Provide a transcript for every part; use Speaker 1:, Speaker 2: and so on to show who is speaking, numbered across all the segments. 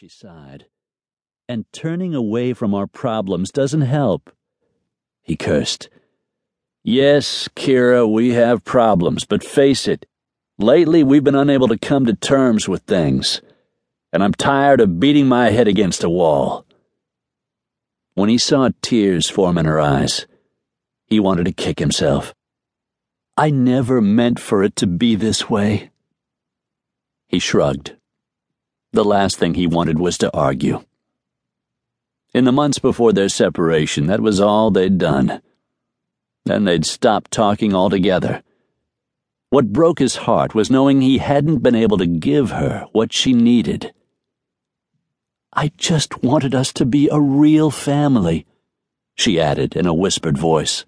Speaker 1: She sighed. And turning away from our problems doesn't help. He cursed. Yes, Kira, we have problems, but face it, lately we've been unable to come to terms with things, and I'm tired of beating my head against a wall. When he saw tears form in her eyes, he wanted to kick himself. I never meant for it to be this way. He shrugged. The last thing he wanted was to argue. In the months before their separation, that was all they'd done. Then they'd stopped talking altogether. What broke his heart was knowing he hadn't been able to give her what she needed. I just wanted us to be a real family, she added in a whispered voice.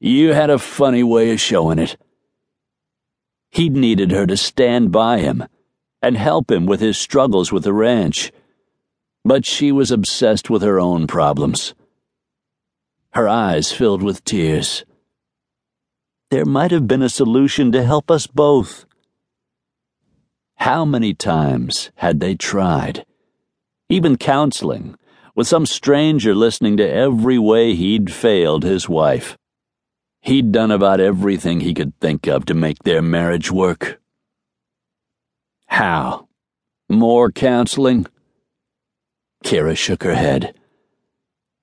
Speaker 1: You had a funny way of showing it. He'd needed her to stand by him and help him with his struggles with the ranch, but she was obsessed with her own problems. Her eyes filled with tears. There might have been a solution to help us both. How many times had they tried? Even counseling, with some stranger listening to every way he'd failed his wife. He'd done about everything he could think of to make their marriage work. How? More counseling? Kira shook her head.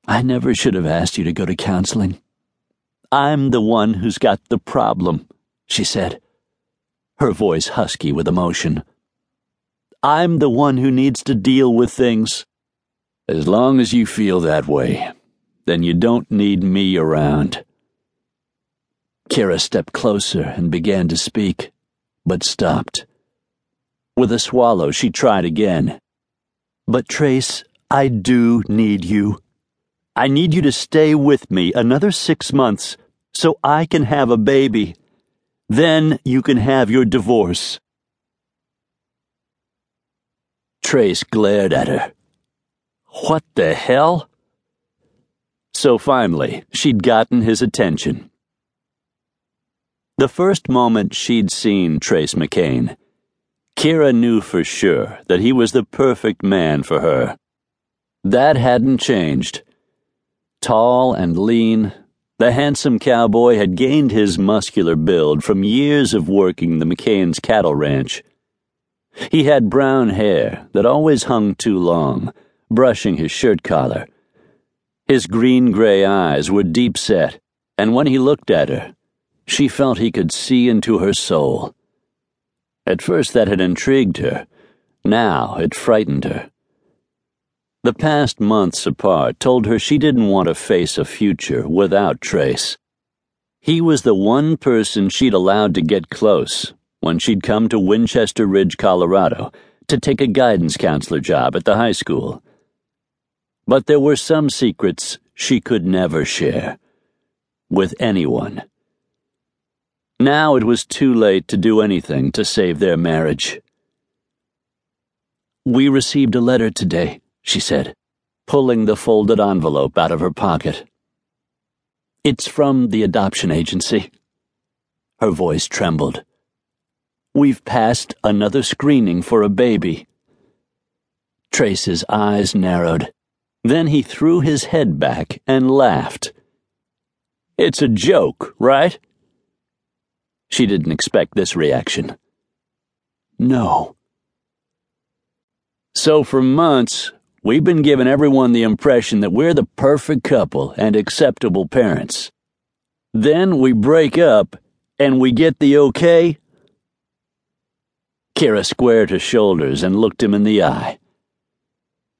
Speaker 1: I never should have asked you to go to counseling. I'm the one who's got the problem, she said, her voice husky with emotion. I'm the one who needs to deal with things. As long as you feel that way, then you don't need me around. Kira stepped closer and began to speak, but stopped. With a swallow, she tried again. But, Trace, I do need you. I need you to stay with me another six months so I can have a baby. Then you can have your divorce. Trace glared at her. What the hell? So finally, she'd gotten his attention. The first moment she'd seen Trace McKane, Kira knew for sure that he was the perfect man for her. That hadn't changed. Tall and lean, the handsome cowboy had gained his muscular build from years of working the McKane's cattle ranch. He had brown hair that always hung too long, brushing his shirt collar. His green gray eyes were deep set, and when he looked at her, she felt he could see into her soul. At first that had intrigued her, now it frightened her. The past months apart told her she didn't want to face a future without Trace. He was the one person she'd allowed to get close when she'd come to Winchester Ridge, Colorado, to take a guidance counselor job at the high school. But there were some secrets she could never share with anyone. Now it was too late to do anything to save their marriage. We received a letter today she said, pulling the folded envelope out of her pocket. It's from the adoption agency. Her voice trembled. We've passed another screening for a baby. Trace's eyes narrowed. Then he threw his head back and laughed. It's a joke, right? She didn't expect this reaction. No. So for months, We've been giving everyone the impression that we're the perfect couple and acceptable parents. Then we break up and we get the okay. Kira squared her shoulders and looked him in the eye.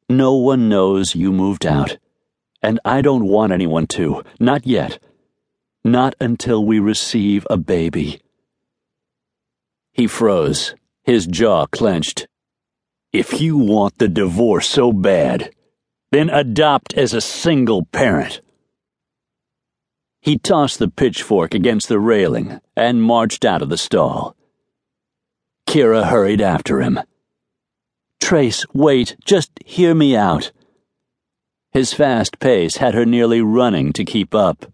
Speaker 1: No one knows you moved out, and I don't want anyone to, not yet. Not until we receive a baby. He froze, his jaw clenched. If you want the divorce so bad, then adopt as a single parent. He tossed the pitchfork against the railing and marched out of the stall. Kira hurried after him. Trace, wait, just hear me out. His fast pace had her nearly running to keep up.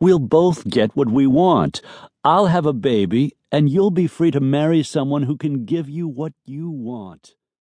Speaker 1: We'll both get what we want. I'll have a baby, and you'll be free to marry someone who can give you what you want.